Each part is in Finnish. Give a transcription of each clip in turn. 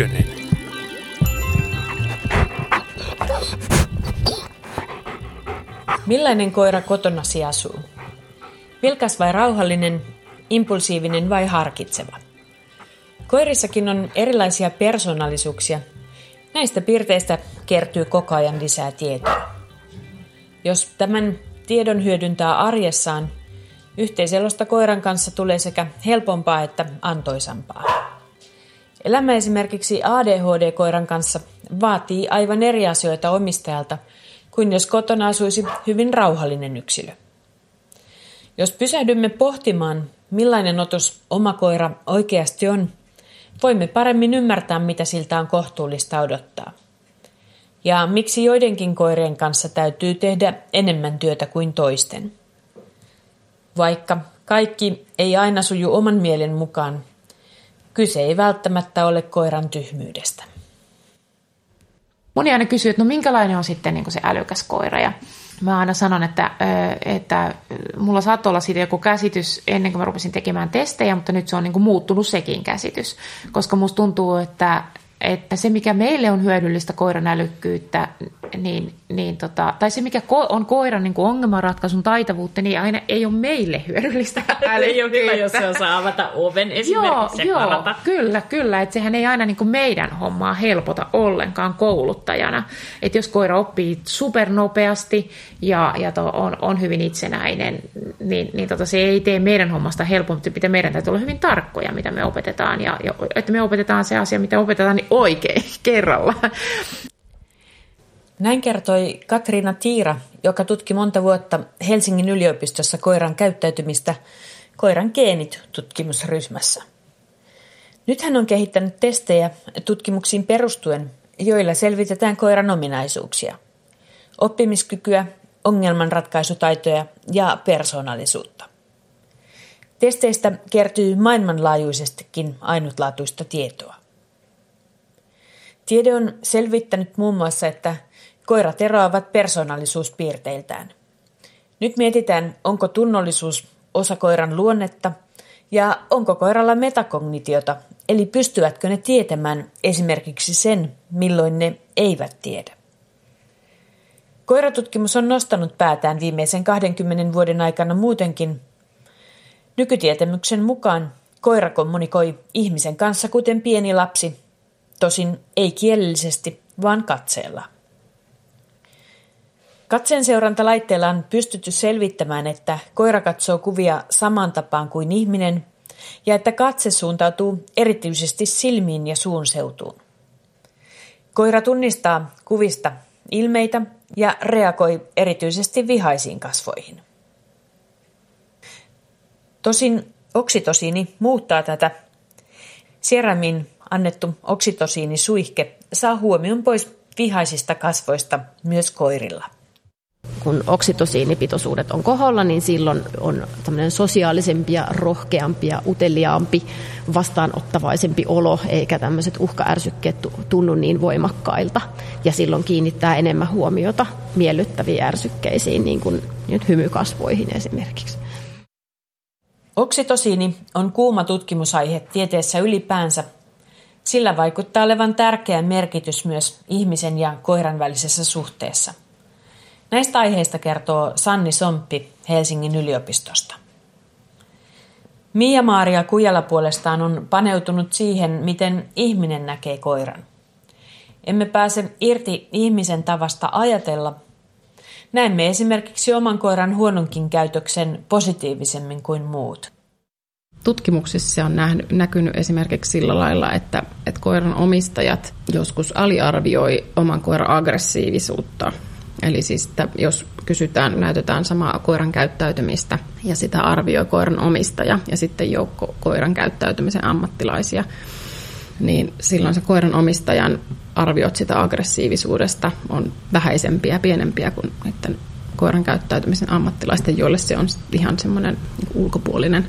ykkönen. Millainen koira kotonasi asuu? Vilkas vai rauhallinen, impulsiivinen vai harkitseva? Koirissakin on erilaisia persoonallisuuksia. Näistä piirteistä kertyy koko ajan lisää tietoa. Jos tämän tiedon hyödyntää arjessaan, yhteiselosta koiran kanssa tulee sekä helpompaa että antoisampaa. Elämä esimerkiksi ADHD-koiran kanssa vaatii aivan eri asioita omistajalta kuin jos kotona asuisi hyvin rauhallinen yksilö. Jos pysähdymme pohtimaan, millainen otus oma koira oikeasti on, voimme paremmin ymmärtää, mitä siltä on kohtuullista odottaa. Ja miksi joidenkin koirien kanssa täytyy tehdä enemmän työtä kuin toisten. Vaikka kaikki ei aina suju oman mielen mukaan, kyse ei välttämättä ole koiran tyhmyydestä. Moni aina kysyy, että no minkälainen on sitten niin se älykäs koira. Ja mä aina sanon, että, että mulla saattoi olla siitä joku käsitys ennen kuin mä rupesin tekemään testejä, mutta nyt se on niin kuin muuttunut sekin käsitys. Koska musta tuntuu, että, että se, mikä meille on hyödyllistä koiran älykkyyttä, niin, niin tota, tai se, mikä ko- on koiran niin ongelmanratkaisun taitavuutta, niin aina ei ole meille hyödyllistä älykkyyttä. ei ole hyvä, jos se osaa avata oven esimerkiksi joo, joo, kyllä, kyllä. Että sehän ei aina niin kuin meidän hommaa helpota ollenkaan kouluttajana. Että jos koira oppii supernopeasti ja, ja to, on, on hyvin itsenäinen, niin, niin tota, se ei tee meidän hommasta helpompi. Mitä meidän täytyy olla hyvin tarkkoja, mitä me opetetaan. Ja, ja että me opetetaan se asia, mitä opetetaan, niin oikein kerralla. Näin kertoi Katriina Tiira, joka tutki monta vuotta Helsingin yliopistossa koiran käyttäytymistä Koiran geenit tutkimusryhmässä. Nyt hän on kehittänyt testejä tutkimuksiin perustuen, joilla selvitetään koiran ominaisuuksia, oppimiskykyä, ongelmanratkaisutaitoja ja persoonallisuutta. Testeistä kertyy maailmanlaajuisestikin ainutlaatuista tietoa. Tiede on selvittänyt muun muassa, että koirat eroavat persoonallisuuspiirteiltään. Nyt mietitään, onko tunnollisuus osa koiran luonnetta ja onko koiralla metakognitiota, eli pystyvätkö ne tietämään esimerkiksi sen, milloin ne eivät tiedä. Koiratutkimus on nostanut päätään viimeisen 20 vuoden aikana muutenkin. Nykytietämyksen mukaan koira kommunikoi ihmisen kanssa kuten pieni lapsi, tosin ei kielellisesti, vaan katseella. Katseen seurantalaitteella on pystytty selvittämään, että koira katsoo kuvia saman tapaan kuin ihminen ja että katse suuntautuu erityisesti silmiin ja suun seutuun. Koira tunnistaa kuvista ilmeitä ja reagoi erityisesti vihaisiin kasvoihin. Tosin oksitosiini muuttaa tätä. Sieramin annettu oksitosiinisuihke saa huomion pois vihaisista kasvoista myös koirilla kun oksitosiinipitoisuudet on koholla, niin silloin on tämmöinen sosiaalisempi ja rohkeampi ja uteliaampi, vastaanottavaisempi olo, eikä tämmöiset uhkaärsykkeet tunnu niin voimakkailta. Ja silloin kiinnittää enemmän huomiota miellyttäviin ärsykkeisiin, niin kuin nyt hymykasvoihin esimerkiksi. Oksitosiini on kuuma tutkimusaihe tieteessä ylipäänsä. Sillä vaikuttaa olevan tärkeä merkitys myös ihmisen ja koiran välisessä suhteessa – Näistä aiheista kertoo Sanni Somppi Helsingin yliopistosta. Mia-Maaria Kujala puolestaan on paneutunut siihen, miten ihminen näkee koiran. Emme pääse irti ihmisen tavasta ajatella. Näemme esimerkiksi oman koiran huononkin käytöksen positiivisemmin kuin muut. Tutkimuksissa on nähnyt, näkynyt esimerkiksi sillä lailla, että, että koiran omistajat joskus aliarvioi oman koiran aggressiivisuutta Eli siis, että jos kysytään, näytetään samaa koiran käyttäytymistä ja sitä arvioi koiran omistaja ja sitten joukko koiran käyttäytymisen ammattilaisia, niin silloin se koiran omistajan arviot sitä aggressiivisuudesta on vähäisempiä pienempiä kuin niiden koiran käyttäytymisen ammattilaisten, joille se on ihan semmoinen ulkopuolinen.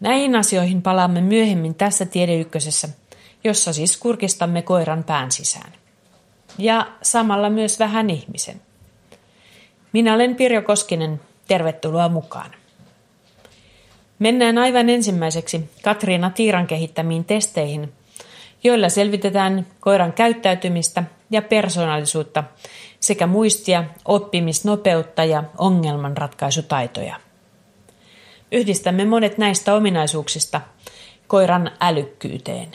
Näihin asioihin palaamme myöhemmin tässä tiedeykkösessä, jossa siis kurkistamme koiran pään sisään ja samalla myös vähän ihmisen. Minä olen Pirjo Koskinen, tervetuloa mukaan. Mennään aivan ensimmäiseksi Katriina Tiiran kehittämiin testeihin, joilla selvitetään koiran käyttäytymistä ja persoonallisuutta sekä muistia, oppimisnopeutta ja ongelmanratkaisutaitoja. Yhdistämme monet näistä ominaisuuksista koiran älykkyyteen.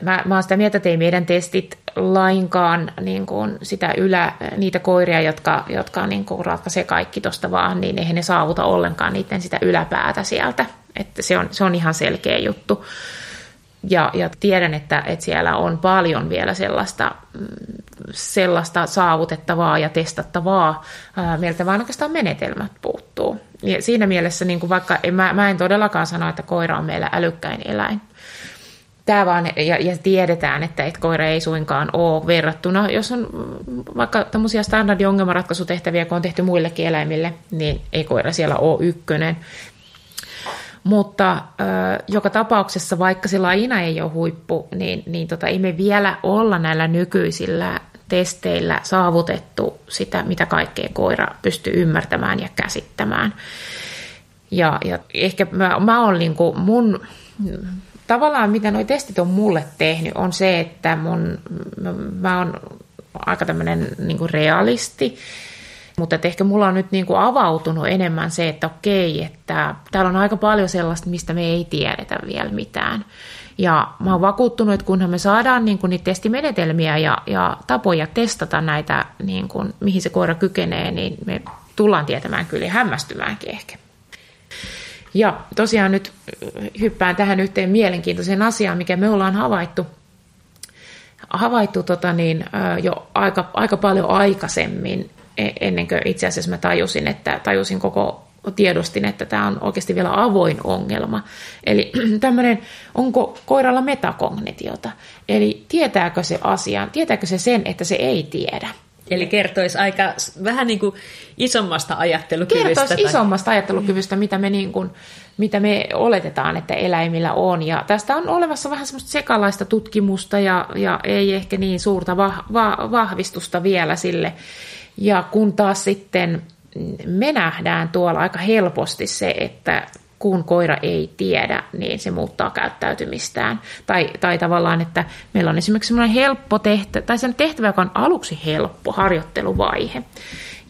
Mä, mä oon sitä mieltä, että ei meidän testit lainkaan niin kuin sitä ylä, niitä koiria, jotka, jotka niin kuin ratkaisee kaikki tuosta vaan, niin eihän ne saavuta ollenkaan niiden sitä yläpäätä sieltä. Että se, on, se on ihan selkeä juttu. Ja, ja tiedän, että, että siellä on paljon vielä sellaista, sellaista saavutettavaa ja testattavaa. Meiltä vaan oikeastaan menetelmät puuttuu. Ja siinä mielessä, niin kuin vaikka mä, mä en todellakaan sano, että koira on meillä älykkäin eläin. Tämä vaan, ja, ja tiedetään, että, että koira ei suinkaan ole verrattuna, jos on vaikka tämmöisiä standardiongelmanratkaisutehtäviä, kun on tehty muillekin eläimille, niin ei koira siellä ole ykkönen. Mutta äh, joka tapauksessa, vaikka se lajina ei ole huippu, niin, niin tota, ei me vielä olla näillä nykyisillä testeillä saavutettu sitä, mitä kaikkea koira pystyy ymmärtämään ja käsittämään. Ja, ja ehkä mä, mä olen niin kuin mun, tavallaan mitä nuo testit on mulle tehnyt, on se, että mun, mä, mä oon aika tämmöinen niin realisti, mutta ehkä mulla on nyt niin kuin avautunut enemmän se, että okei, että täällä on aika paljon sellaista, mistä me ei tiedetä vielä mitään. Ja mä oon vakuuttunut, että kunhan me saadaan niin kuin niitä testimenetelmiä ja, ja tapoja testata näitä, niin kuin, mihin se koira kykenee, niin me tullaan tietämään kyllä hämmästymäänkin ehkä. Ja tosiaan nyt hyppään tähän yhteen mielenkiintoiseen asiaan, mikä me ollaan havaittu, havaittu tota niin, jo aika, aika paljon aikaisemmin, ennen kuin itse asiassa mä tajusin, että tajusin koko tiedostin, että tämä on oikeasti vielä avoin ongelma. Eli tämmöinen, onko koiralla metakognitiota? Eli tietääkö se asian, tietääkö se sen, että se ei tiedä? Eli kertoisi aika vähän niin kuin isommasta ajattelukyvystä. Kertoisi tai... isommasta ajattelukyvystä, mitä me, niin kuin, mitä me oletetaan, että eläimillä on. Ja tästä on olevassa vähän semmoista sekalaista tutkimusta ja, ja ei ehkä niin suurta va, va, vahvistusta vielä sille. Ja kun taas sitten me nähdään tuolla aika helposti se, että kun koira ei tiedä, niin se muuttaa käyttäytymistään. Tai, tai tavallaan, että meillä on esimerkiksi sellainen helppo tehtävä, tai sen tehtävä, joka on aluksi helppo harjoitteluvaihe.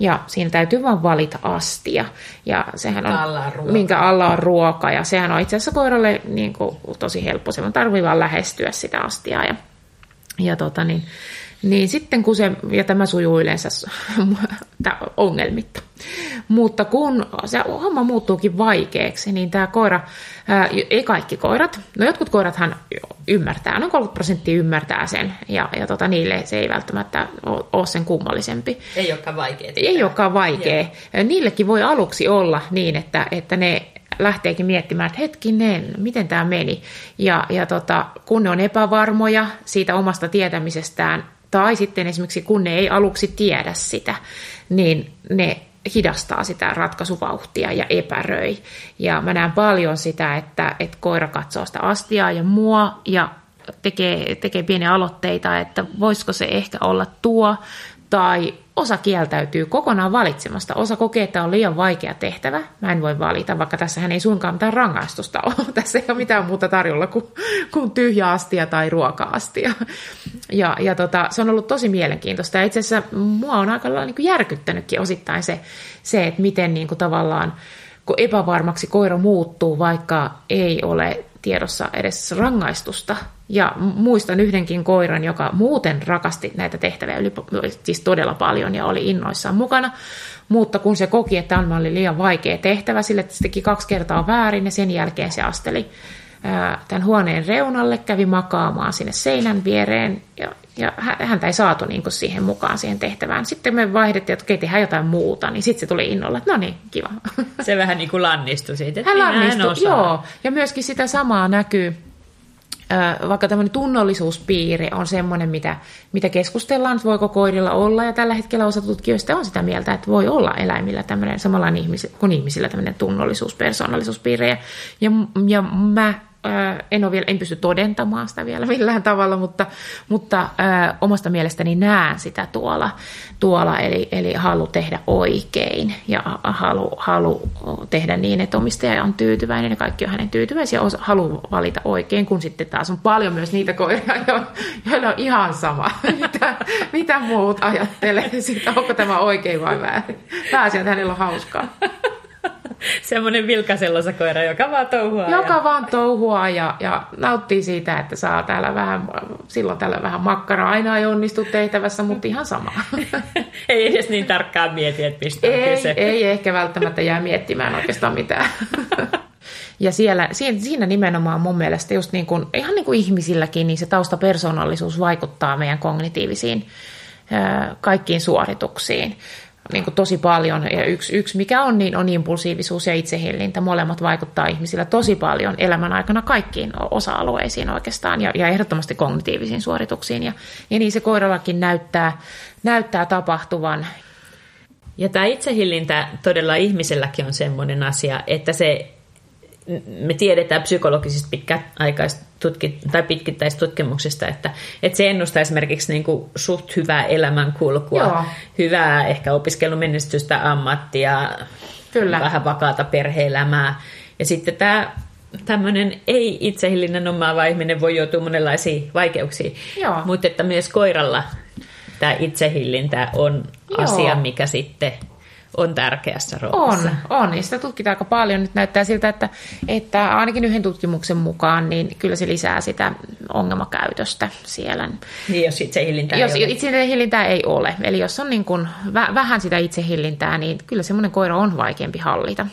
Ja siinä täytyy vain valita astia. Ja sehän on, alla on minkä alla on ruoka. Ja sehän on itse asiassa koiralle niin kuin, tosi helppo. Se tarvii vain lähestyä sitä astiaa. Ja, ja tota, niin, niin sitten kun se, ja tämä sujuu yleensä ongelmitta, mutta kun se homma muuttuukin vaikeaksi, niin tämä koira, ää, ei kaikki koirat, no jotkut koirathan ymmärtää, noin 30 prosenttia ymmärtää sen, ja, ja tota, niille se ei välttämättä ole sen kummallisempi. Ei olekaan vaikea. Ei olekaan vaikea. Joo. Niillekin voi aluksi olla niin, että, että ne lähteekin miettimään, että hetkinen, miten tämä meni. Ja, ja tota, kun ne on epävarmoja siitä omasta tietämisestään, tai sitten esimerkiksi kun ne ei aluksi tiedä sitä, niin ne hidastaa sitä ratkaisuvauhtia ja epäröi. Ja mä näen paljon sitä, että, että koira katsoo sitä astiaa ja mua ja tekee, tekee pieniä aloitteita, että voisiko se ehkä olla tuo, tai osa kieltäytyy kokonaan valitsemasta. Osa kokee, että on liian vaikea tehtävä. Mä en voi valita, vaikka tässähän ei suinkaan mitään rangaistusta ole. Tässä ei ole mitään muuta tarjolla kuin, kuin tyhjä astia tai ruoka-astia. Ja, ja tota, se on ollut tosi mielenkiintoista. Ja itse asiassa mua on aika lailla niin järkyttänytkin osittain se, se että miten niin kuin tavallaan kun epävarmaksi koira muuttuu, vaikka ei ole tiedossa edes rangaistusta. Ja muistan yhdenkin koiran, joka muuten rakasti näitä tehtäviä yli, siis todella paljon ja oli innoissaan mukana. Mutta kun se koki, että tämä oli liian vaikea tehtävä, sille että se teki kaksi kertaa väärin ja sen jälkeen se asteli tämän huoneen reunalle, kävi makaamaan sinne seinän viereen ja, ja häntä ei saatu niin kuin siihen mukaan siihen tehtävään. Sitten me vaihdettiin, että okei, tehdään jotain muuta, niin sitten se tuli innolla, että no niin, kiva. Se vähän niin kuin lannistui siitä, että Hän lannistui, joo. Ja myöskin sitä samaa näkyy, vaikka tämmöinen tunnollisuuspiiri on semmoinen, mitä, mitä keskustellaan, voiko koirilla olla, ja tällä hetkellä osa tutkijoista on sitä mieltä, että voi olla eläimillä tämmöinen ihmis, kuin ihmisillä tämmöinen tunnollisuus, persoonallisuuspiiri. Ja, ja mä en, ole vielä, en pysty todentamaan sitä vielä millään tavalla, mutta, mutta omasta mielestäni näen sitä tuolla, tuolla eli, eli halu tehdä oikein ja halu, halu tehdä niin, että omistaja on tyytyväinen ja kaikki on hänen tyytyväisiä, halu valita oikein, kun sitten taas on paljon myös niitä koiria, joilla on ihan sama, mitä, mitä muut ajattelee siitä, onko tämä oikein vai väärin. Pääasiassa, että hänellä on hauskaa. Semmoinen vilkasellosa koira, joka vaan touhuaa. Joka ja... vaan touhuaa ja, ja nauttii siitä, että saa täällä vähän, silloin tällä vähän makkaraa. Aina ei onnistu tehtävässä, mutta ihan sama. ei edes niin tarkkaan mieti, että mistä on ei, kyse. Ei ehkä välttämättä jää miettimään oikeastaan mitään. Ja siellä, siinä nimenomaan mun mielestä just niin kuin, ihan niin kuin ihmisilläkin, niin se taustapersonallisuus vaikuttaa meidän kognitiivisiin kaikkiin suorituksiin niin kuin tosi paljon. Ja yksi, yksi, mikä on, niin on impulsiivisuus ja itsehillintä. Molemmat vaikuttaa ihmisillä tosi paljon elämän aikana kaikkiin osa-alueisiin oikeastaan ja, ja ehdottomasti kognitiivisiin suorituksiin. Ja, ja niin se koirallakin näyttää, näyttää tapahtuvan. Ja tämä itsehillintä todella ihmiselläkin on semmoinen asia, että se me tiedetään psykologisista pitkäaikaista tutki, tai pitkittäistutkimuksista, että, että se ennustaa esimerkiksi niin kuin suht hyvää elämänkulkua, Joo. hyvää ehkä opiskelumenestystä, ammattia, Kyllä. vähän vakaata perheelämää. Ja sitten tämä tämmöinen ei-itsehillinen omaava ihminen voi joutua monenlaisiin vaikeuksiin, Joo. mutta että myös koiralla tämä itsehillintä on Joo. asia, mikä sitten on tärkeässä roolissa. On, on. Ja sitä tutkitaan aika paljon. Nyt näyttää siltä, että, että ainakin yhden tutkimuksen mukaan, niin kyllä se lisää sitä ongelmakäytöstä siellä. Niin, jos itsehillintää jos ei ole. Itsehillintää ei ole. Eli jos on niin kuin vähän sitä itsehillintää, niin kyllä semmoinen koira on vaikeampi hallita.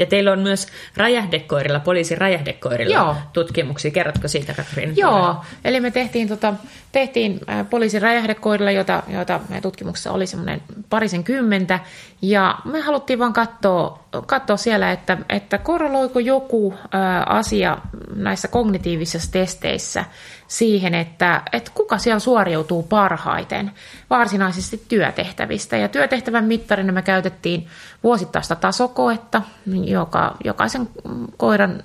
Ja teillä on myös räjähdekoirilla, poliisin räjähdekoirilla Joo. tutkimuksia. Kerrotko siitä, Katrin? Joo, eli me tehtiin, tota, tehtiin poliisin räjähdekoirilla, jota, jota tutkimuksessa oli semmoinen parisen kymmentä. Ja me haluttiin vaan katsoa, katsoa siellä, että, että korreloiko joku ä, asia näissä kognitiivisissa testeissä siihen, että, että kuka siellä suoriutuu parhaiten varsinaisesti työtehtävistä. Ja työtehtävän mittarina me käytettiin vuosittaista tasokoetta, joka jokaisen koiran,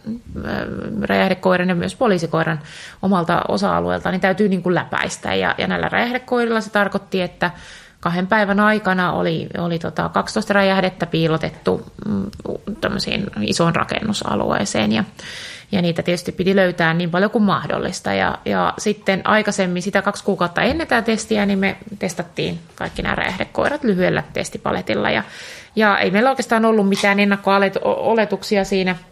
räjähdekoiran ja myös poliisikoiran omalta osa-alueelta niin täytyy niin kuin läpäistä. Ja, ja näillä räjähdekoirilla se tarkoitti, että kahden päivän aikana oli, oli tota 12 räjähdettä piilotettu mm, isoon rakennusalueeseen ja, ja niitä tietysti piti löytää niin paljon kuin mahdollista. Ja, ja sitten aikaisemmin, sitä kaksi kuukautta ennen tätä testiä, niin me testattiin kaikki nämä räjähdekoirat lyhyellä testipaletilla ja, ja ei meillä oikeastaan ollut mitään ennakko-oletuksia siinä –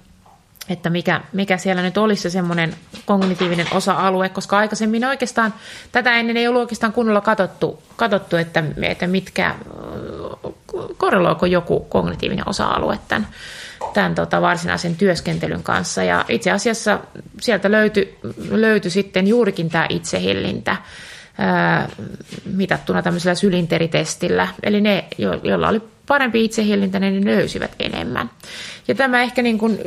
että mikä, mikä siellä nyt olisi se semmoinen kognitiivinen osa-alue, koska aikaisemmin oikeastaan tätä ennen ei ollut oikeastaan kunnolla katsottu, katsottu että, että mitkä, korreloiko joku kognitiivinen osa-alue tämän, tämän tota varsinaisen työskentelyn kanssa. Ja itse asiassa sieltä löytyi, löytyi sitten juurikin tämä itsehillintä mitattuna tämmöisellä sylinteritestillä. Eli ne, joilla oli parempi itsehillintä, niin ne löysivät enemmän. Ja tämä ehkä niin kuin,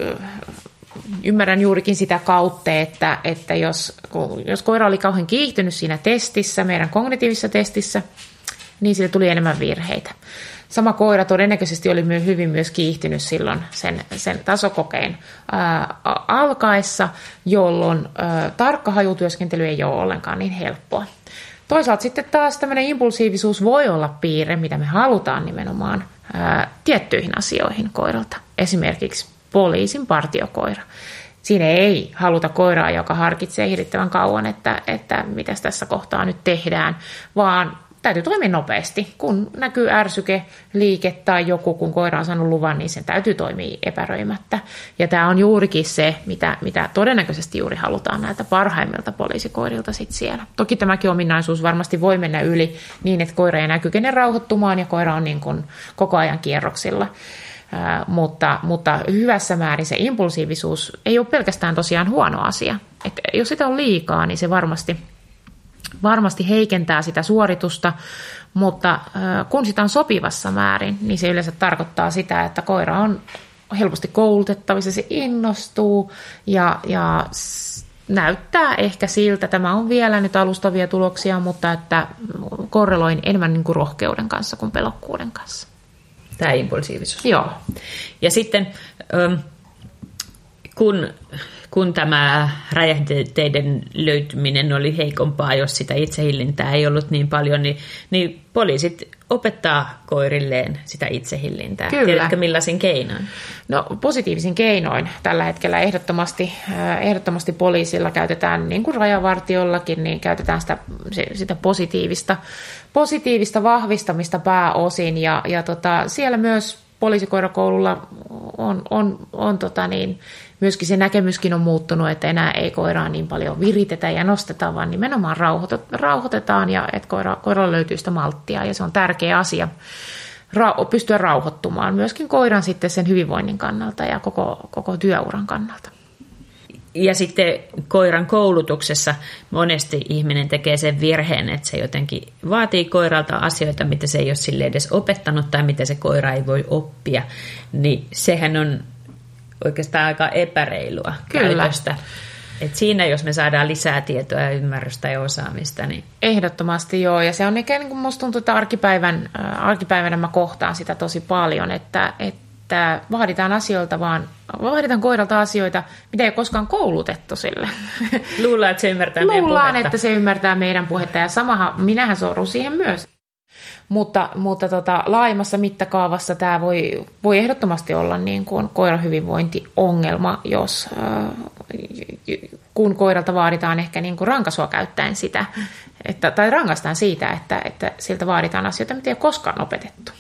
ymmärrän juurikin sitä kautta, että, että jos, jos koira oli kauhean kiihtynyt siinä testissä, meidän kognitiivisessa testissä, niin sille tuli enemmän virheitä. Sama koira todennäköisesti oli myös hyvin myös kiihtynyt silloin sen, sen tasokokeen ää, alkaessa, jolloin ää, tarkka hajutyöskentely ei ole ollenkaan niin helppoa. Toisaalta sitten taas tämmöinen impulsiivisuus voi olla piirre, mitä me halutaan nimenomaan ää, tiettyihin asioihin koiralta. Esimerkiksi poliisin partiokoira. Siinä ei haluta koiraa, joka harkitsee hirvittävän kauan, että, että mitä tässä kohtaa nyt tehdään, vaan täytyy toimia nopeasti. Kun näkyy ärsyke, liike tai joku, kun koira on saanut luvan, niin sen täytyy toimia epäröimättä. Ja tämä on juurikin se, mitä, mitä todennäköisesti juuri halutaan näiltä parhaimmilta poliisikoirilta sit siellä. Toki tämäkin ominaisuus varmasti voi mennä yli niin, että koira ei näy kenen rauhoittumaan ja koira on niin kuin koko ajan kierroksilla. Ää, mutta, mutta hyvässä määrin se impulsiivisuus ei ole pelkästään tosiaan huono asia. Et jos sitä on liikaa, niin se varmasti varmasti heikentää sitä suoritusta, mutta kun sitä on sopivassa määrin, niin se yleensä tarkoittaa sitä, että koira on helposti koulutettavissa, se innostuu ja, ja näyttää ehkä siltä, tämä on vielä nyt alustavia tuloksia, mutta että korreloin enemmän niin kuin rohkeuden kanssa kuin pelokkuuden kanssa. Tämä impulsiivisuus. Joo. Ja sitten kun kun tämä räjähteiden löytyminen oli heikompaa, jos sitä itsehillintää ei ollut niin paljon, niin, niin poliisit opettaa koirilleen sitä itsehillintää. Kyllä. Tiedätkö millaisin keinoin? No positiivisin keinoin tällä hetkellä ehdottomasti, äh, ehdottomasti poliisilla käytetään, niin kuin rajavartiollakin, niin käytetään sitä, sitä positiivista, positiivista vahvistamista pääosin. Ja, ja tota, siellä myös poliisikoirakoululla on, on, on tota niin, myöskin se näkemyskin on muuttunut, että enää ei koiraa niin paljon viritetä ja nosteta, vaan nimenomaan rauhoitetaan ja että koira, koiralla löytyy sitä malttia ja se on tärkeä asia ra- pystyä rauhoittumaan myöskin koiran sitten sen hyvinvoinnin kannalta ja koko, koko työuran kannalta. Ja sitten koiran koulutuksessa monesti ihminen tekee sen virheen, että se jotenkin vaatii koiralta asioita, mitä se ei ole sille edes opettanut tai mitä se koira ei voi oppia. Niin sehän on oikeastaan aika epäreilua Kyllä. käytöstä. Et siinä, jos me saadaan lisää tietoa ja ymmärrystä ja osaamista. Niin... Ehdottomasti joo, ja se on ehkä, niin kuin musta tuntuu, että arkipäivän, äh, arkipäivänä mä kohtaan sitä tosi paljon, että, että vaaditaan asioilta vaan, vaaditaan koiralta asioita, mitä ei ole koskaan koulutettu sille. Luullaan, että se ymmärtää Luullaan, meidän puhetta. että se ymmärtää meidän puhetta, ja samahan, minähän sorun siihen myös. Mutta, mutta tota, laajemmassa mittakaavassa tämä voi, voi ehdottomasti olla niin kuin koiran hyvinvointiongelma, jos äh, kun koiralta vaaditaan ehkä niin kuin rankasua käyttäen sitä, että, tai rangaistaan siitä, että, että siltä vaaditaan asioita, mitä ei ole koskaan opetettu.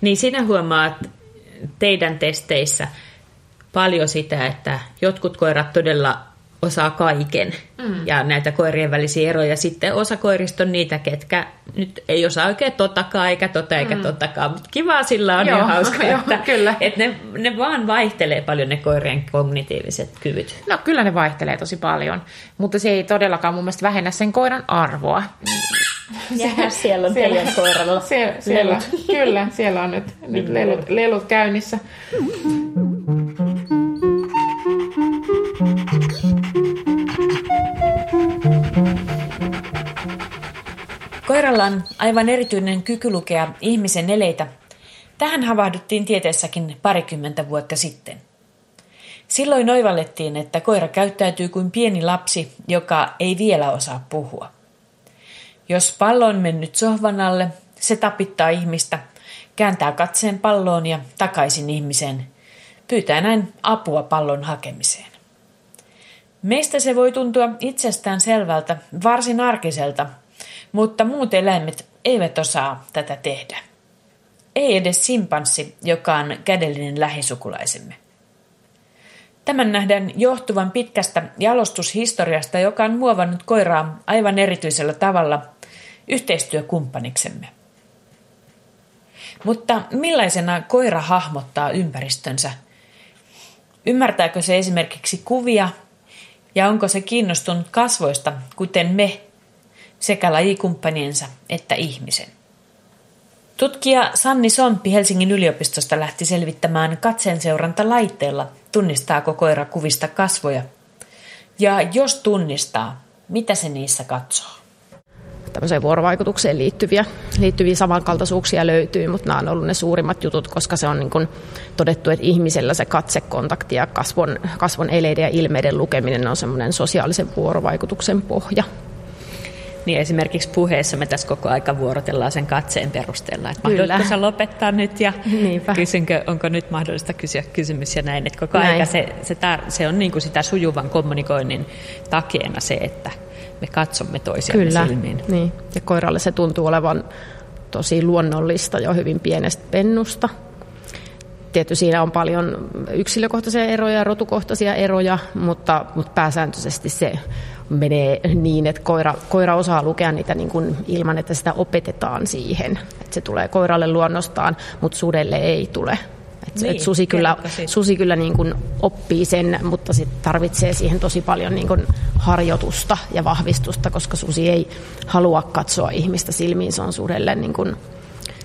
Niin sinä huomaat teidän testeissä paljon sitä, että jotkut koirat todella osaa kaiken mm. ja näitä koirien välisiä eroja. Sitten osa koirista on niitä, ketkä nyt ei osaa oikein totakaan eikä tota eikä mm. totakaan, mutta kiva sillä on Joo, jo hauska, jo, että, kyllä. että ne, ne vaan vaihtelee paljon ne koirien kognitiiviset kyvyt. No kyllä ne vaihtelee tosi paljon, mutta se ei todellakaan mun mielestä vähennä sen koiran arvoa. Ja siellä on siellä, teidän koiralla siellä, siellä, Kyllä, siellä on nyt, nyt lelut, lelut käynnissä. Koiralla on aivan erityinen kyky lukea ihmisen eleitä. Tähän havahduttiin tieteessäkin parikymmentä vuotta sitten. Silloin oivallettiin, että koira käyttäytyy kuin pieni lapsi, joka ei vielä osaa puhua. Jos pallo on mennyt sohvan alle, se tapittaa ihmistä, kääntää katseen palloon ja takaisin ihmiseen, pyytää näin apua pallon hakemiseen. Meistä se voi tuntua itsestään selvältä, varsin arkiselta, mutta muut eläimet eivät osaa tätä tehdä. Ei edes simpanssi, joka on kädellinen lähisukulaisemme. Tämän nähdään johtuvan pitkästä jalostushistoriasta, joka on muovannut koiraa aivan erityisellä tavalla yhteistyökumppaniksemme. Mutta millaisena koira hahmottaa ympäristönsä? Ymmärtääkö se esimerkiksi kuvia ja onko se kiinnostunut kasvoista, kuten me sekä lajikumppaninsa että ihmisen. Tutkija Sanni Sompi Helsingin yliopistosta lähti selvittämään katseenseuranta laitteella, tunnistaako koira kuvista kasvoja. Ja jos tunnistaa, mitä se niissä katsoo? Tämmöiseen vuorovaikutukseen liittyviä, liittyviä samankaltaisuuksia löytyy, mutta nämä on ollut ne suurimmat jutut, koska se on niin kuin todettu, että ihmisellä se katsekontakti ja kasvon, kasvon eleiden ja ilmeiden lukeminen on semmoinen sosiaalisen vuorovaikutuksen pohja niin esimerkiksi puheessa me tässä koko aika vuorotellaan sen katseen perusteella, että mahdollisiko sä lopettaa nyt ja Niinpä. kysynkö, onko nyt mahdollista kysyä kysymys ja näin. Että koko näin. aika se, se, tar- se on niin kuin sitä sujuvan kommunikoinnin takeena se, että me katsomme toisiamme Kyllä. silmiin. Niin. Ja koiralle se tuntuu olevan tosi luonnollista jo hyvin pienestä pennusta. Tietysti siinä on paljon yksilökohtaisia eroja ja rotukohtaisia eroja, mutta, mutta pääsääntöisesti se menee niin, että koira, koira osaa lukea niitä niin kuin ilman, että sitä opetetaan siihen. Että se tulee koiralle luonnostaan, mutta sudelle ei tule. Et, niin, et susi kyllä, susi kyllä niin kuin oppii sen, mutta se tarvitsee siihen tosi paljon niin kuin harjoitusta ja vahvistusta, koska susi ei halua katsoa ihmistä silmiin. Se on sudelle niin kuin,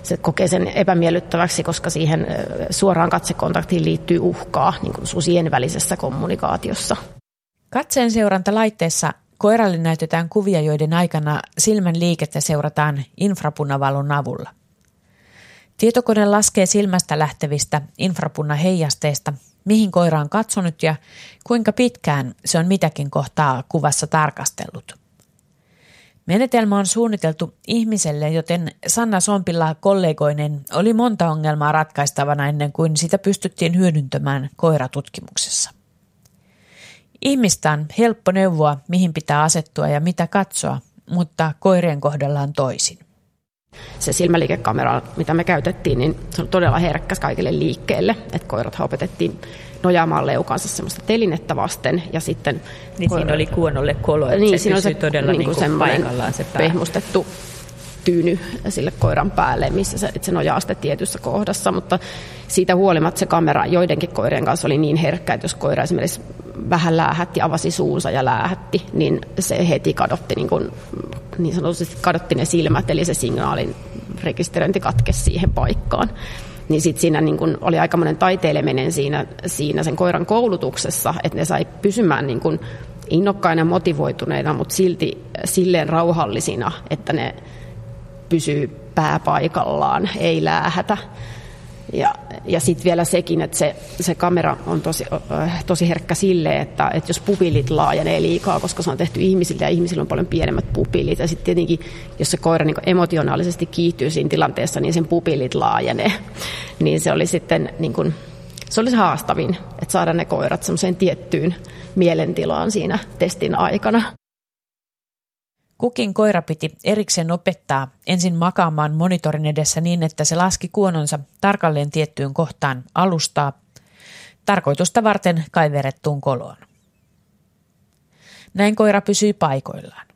se kokee sen epämiellyttäväksi, koska siihen suoraan katsekontaktiin liittyy uhkaa niin kuin susien välisessä kommunikaatiossa. Katseen seurantalaitteessa koiralle näytetään kuvia, joiden aikana silmän liikettä seurataan infrapunavalon avulla. Tietokone laskee silmästä lähtevistä infrapunaheijasteista, mihin koira on katsonut ja kuinka pitkään se on mitäkin kohtaa kuvassa tarkastellut. Menetelmä on suunniteltu ihmiselle, joten Sanna Sompilla kollegoinen oli monta ongelmaa ratkaistavana ennen kuin sitä pystyttiin hyödyntämään koiratutkimuksessa. Ihmistä on helppo neuvoa, mihin pitää asettua ja mitä katsoa, mutta koirien kohdalla on toisin. Se silmäliikekamera, mitä me käytettiin, niin se on todella herkkäs kaikille liikkeelle. Että koirat opetettiin nojaamaan leukansa semmoista telinettä vasten. Ja sitten niin siinä oli kuonolle kolo, että niin, se siinä se, todella niin kuin niin paikallaan se pää. pehmustettu tyyny sille koiran päälle, missä se, se nojaa sitten tietyssä kohdassa, mutta siitä huolimatta se kamera joidenkin koirien kanssa oli niin herkkä, että jos koira esimerkiksi vähän läähätti, avasi suunsa ja läähätti, niin se heti kadotti niin, kuin, niin sanotusti kadotti ne silmät, eli se signaalin rekisteröinti katkesi siihen paikkaan. Niin sitten siinä niin kun oli aikamoinen taiteileminen siinä, siinä sen koiran koulutuksessa, että ne sai pysymään niin kun innokkaina motivoituneina, mutta silti silleen rauhallisina, että ne pysyy pääpaikallaan, ei läähätä. Ja, ja sitten vielä sekin, että se, se kamera on tosi, tosi herkkä sille, että, että jos pupillit laajenee liikaa, koska se on tehty ihmisille ja ihmisillä on paljon pienemmät pupillit. Ja sitten tietenkin, jos se koira niin emotionaalisesti kiihtyy siinä tilanteessa, niin sen pupillit laajenee. Niin se oli sitten niin kuin, se oli se haastavin, että saada ne koirat semmoiseen tiettyyn mielentilaan siinä testin aikana. Kukin koira piti erikseen opettaa ensin makaamaan monitorin edessä niin, että se laski kuononsa tarkalleen tiettyyn kohtaan alustaa tarkoitusta varten kaiverettuun koloon. Näin koira pysyi paikoillaan.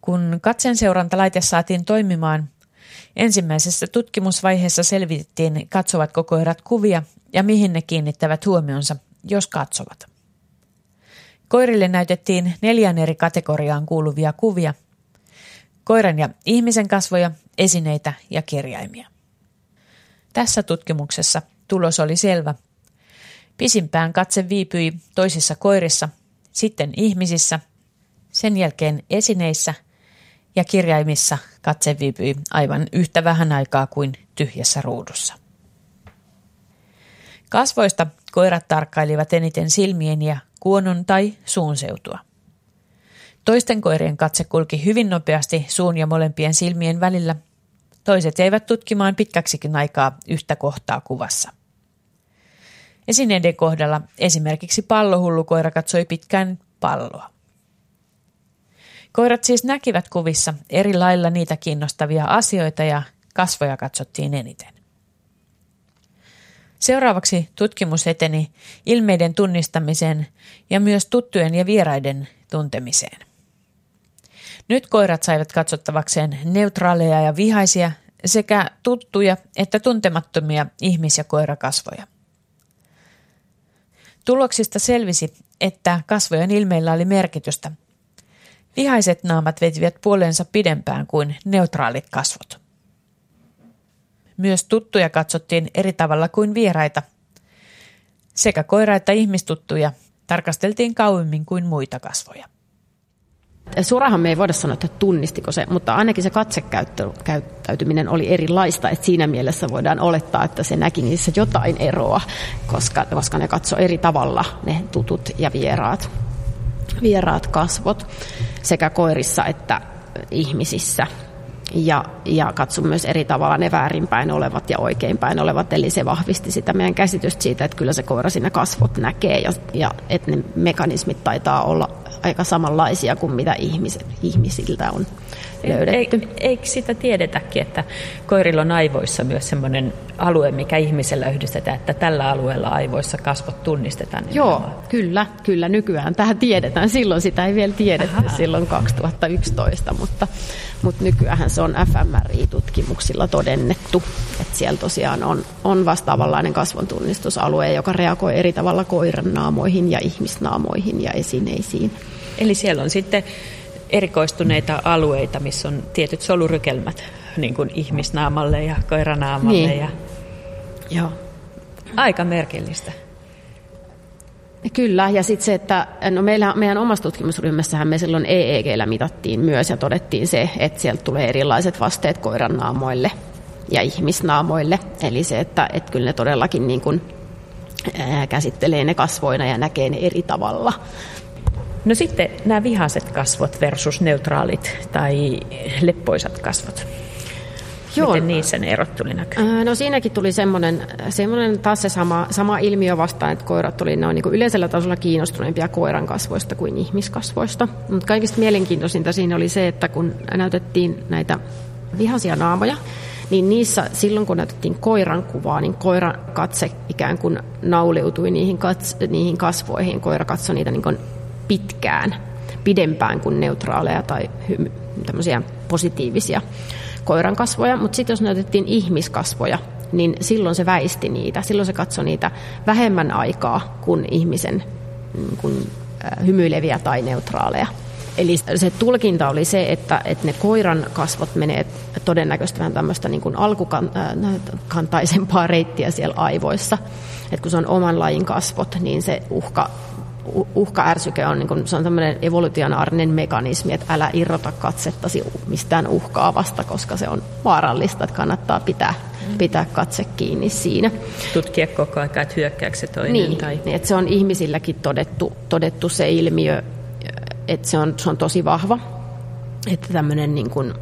Kun katsen seurantalaite saatiin toimimaan, ensimmäisessä tutkimusvaiheessa selvitettiin, katsovatko koirat kuvia ja mihin ne kiinnittävät huomionsa, jos katsovat. Koirille näytettiin neljän eri kategoriaan kuuluvia kuvia. Koiran ja ihmisen kasvoja, esineitä ja kirjaimia. Tässä tutkimuksessa tulos oli selvä. Pisimpään katse viipyi toisissa koirissa, sitten ihmisissä, sen jälkeen esineissä ja kirjaimissa katse viipyi aivan yhtä vähän aikaa kuin tyhjässä ruudussa. Kasvoista koirat tarkkailivat eniten silmien ja kuonon tai suun seutua. Toisten koirien katse kulki hyvin nopeasti suun ja molempien silmien välillä. Toiset jäivät tutkimaan pitkäksikin aikaa yhtä kohtaa kuvassa. Esineiden kohdalla esimerkiksi pallohullu koira katsoi pitkään palloa. Koirat siis näkivät kuvissa eri lailla niitä kiinnostavia asioita ja kasvoja katsottiin eniten. Seuraavaksi tutkimus eteni ilmeiden tunnistamiseen ja myös tuttujen ja vieraiden tuntemiseen. Nyt koirat saivat katsottavakseen neutraaleja ja vihaisia sekä tuttuja että tuntemattomia ihmis- ja koirakasvoja. Tuloksista selvisi, että kasvojen ilmeillä oli merkitystä. Vihaiset naamat vetivät puolensa pidempään kuin neutraalit kasvot. Myös tuttuja katsottiin eri tavalla kuin vieraita. Sekä koira- että ihmistuttuja tarkasteltiin kauemmin kuin muita kasvoja. Surahan me ei voida sanoa, että tunnistiko se, mutta ainakin se katsekäyttäytyminen oli erilaista, että siinä mielessä voidaan olettaa, että se näki niissä jotain eroa, koska, koska ne katsoi eri tavalla ne tutut ja vieraat, vieraat kasvot sekä koirissa että ihmisissä ja, ja katso myös eri tavalla ne väärinpäin olevat ja oikeinpäin olevat. Eli se vahvisti sitä meidän käsitystä siitä, että kyllä se koira siinä kasvot näkee ja, ja että ne mekanismit taitaa olla aika samanlaisia kuin mitä ihmis, ihmisiltä on löydetty. Eikö, eikö sitä tiedetäkin, että koirilla on aivoissa myös sellainen alue, mikä ihmisellä yhdistetään, että tällä alueella aivoissa kasvot tunnistetaan? Joo, kyllä, kyllä nykyään tähän tiedetään. Silloin sitä ei vielä tiedetty Aha. silloin 2011, mutta, mutta nykyään se on fMRI-tutkimuksilla todennettu, että siellä tosiaan on, on vastaavanlainen kasvon tunnistusalue, joka reagoi eri tavalla koiran naamoihin ja ihmisnaamoihin ja esineisiin. Eli siellä on sitten erikoistuneita alueita, missä on tietyt solurykelmät niin kuin ihmisnaamalle ja koiranaamalle. Niin. Ja... Joo. Aika merkillistä. Kyllä, ja sitten se, että no meillä, meidän omassa tutkimusryhmässähän me silloin EEGllä mitattiin myös ja todettiin se, että sieltä tulee erilaiset vasteet koiran naamoille ja ihmisnaamoille. Eli se, että, että kyllä ne todellakin niin kuin käsittelee ne kasvoina ja näkee ne eri tavalla. No sitten nämä vihaiset kasvot versus neutraalit tai leppoisat kasvot. Joo. Miten niissä ne erot tuli näkyy? No siinäkin tuli semmoinen, semmoinen taas se sama, sama ilmiö vastaan, että koirat tuli ne on niin yleisellä tasolla kiinnostuneempia koiran kasvoista kuin ihmiskasvoista. Mutta kaikista mielenkiintoisinta siinä oli se, että kun näytettiin näitä vihaisia naamoja, niin niissä silloin kun näytettiin koiran kuvaa, niin koiran katse ikään kuin nauliutui niihin, kats, niihin kasvoihin. Koira katsoi niitä niin kuin pitkään, pidempään kuin neutraaleja tai hymy, tämmöisiä positiivisia koiran kasvoja, mutta sitten jos näytettiin ihmiskasvoja, niin silloin se väisti niitä. Silloin se katsoi niitä vähemmän aikaa kuin ihmisen mm, kuin, hymyileviä tai neutraaleja. Eli se tulkinta oli se, että, että ne koiran kasvot menee todennäköisesti vähän tämmöistä niin kuin alkukantaisempaa reittiä siellä aivoissa. että kun se on oman lajin kasvot, niin se uhka uhkaärsyke on, niin kuin, se on tämmöinen evolutionaarinen mekanismi, että älä irrota katsettasi mistään uhkaavasta, koska se on vaarallista, että kannattaa pitää, pitää katse kiinni siinä. Tutkia koko ajan, että hyökkääkö se toinen. Niin, tai... niin että se on ihmisilläkin todettu, todettu se ilmiö, että se on, se on tosi vahva, että tämmöinen niin kuin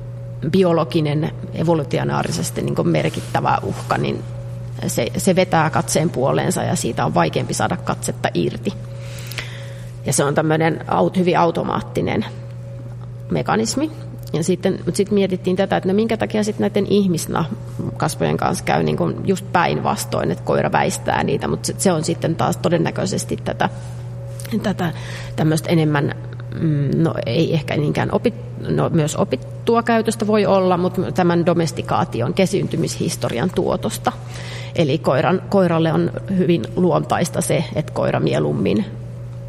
biologinen, evolutionaarisesti niin kuin merkittävä uhka, niin se, se vetää katseen puoleensa ja siitä on vaikeampi saada katsetta irti. Ja se on tämmöinen hyvin automaattinen mekanismi. Ja sitten, mutta sitten mietittiin tätä, että no minkä takia sitten näiden ihmisnahkasvojen kanssa käy niin kuin just päinvastoin, että koira väistää niitä, mutta se on sitten taas todennäköisesti tätä, tätä tämmöistä enemmän, mm, no ei ehkä niinkään opit, no myös opittua käytöstä voi olla, mutta tämän domestikaation, kesyyntymishistorian tuotosta. Eli koiran, koiralle on hyvin luontaista se, että koira mieluummin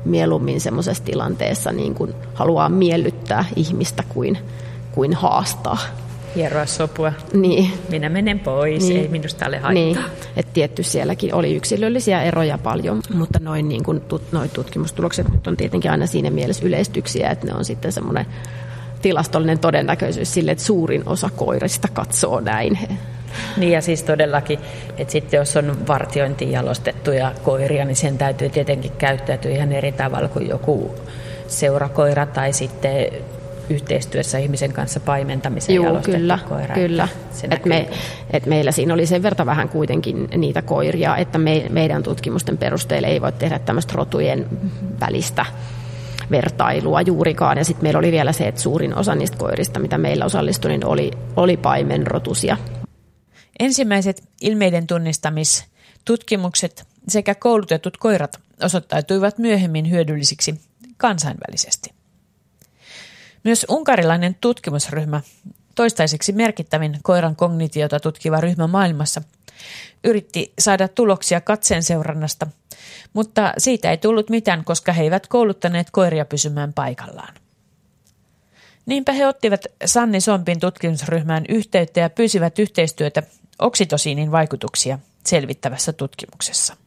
mieluummin semmoisessa tilanteessa niin kuin haluaa miellyttää ihmistä kuin, kuin haastaa. Hieroa sopua. Niin. Minä menen pois, niin. ei minusta ole haittaa. Niin. Et tietty sielläkin oli yksilöllisiä eroja paljon, mutta noin, niin kuin, tut, noin tutkimustulokset nyt on tietenkin aina siinä mielessä yleistyksiä, että ne on sitten semmoinen tilastollinen todennäköisyys sille, että suurin osa koirista katsoo näin. Niin ja siis todellakin, että sitten jos on vartiointiin jalostettuja koiria, niin sen täytyy tietenkin käyttäytyä ihan eri tavalla kuin joku seurakoira tai sitten yhteistyössä ihmisen kanssa paimentamisen Joo, kyllä, koira. Kyllä. Et me, et meillä siinä oli sen verran vähän kuitenkin niitä koiria, että me, meidän tutkimusten perusteella ei voi tehdä tämmöistä rotujen välistä vertailua juurikaan. Ja sitten meillä oli vielä se, että suurin osa niistä koirista, mitä meillä osallistui, niin oli, oli paimenrotusia. Ensimmäiset ilmeiden tunnistamistutkimukset sekä koulutetut koirat osoittautuivat myöhemmin hyödyllisiksi kansainvälisesti. Myös unkarilainen tutkimusryhmä, toistaiseksi merkittävin koiran kognitiota tutkiva ryhmä maailmassa, yritti saada tuloksia katseen seurannasta, mutta siitä ei tullut mitään, koska he eivät kouluttaneet koiria pysymään paikallaan. Niinpä he ottivat Sanni Sompin tutkimusryhmään yhteyttä ja pyysivät yhteistyötä oksitosiinin vaikutuksia selvittävässä tutkimuksessa.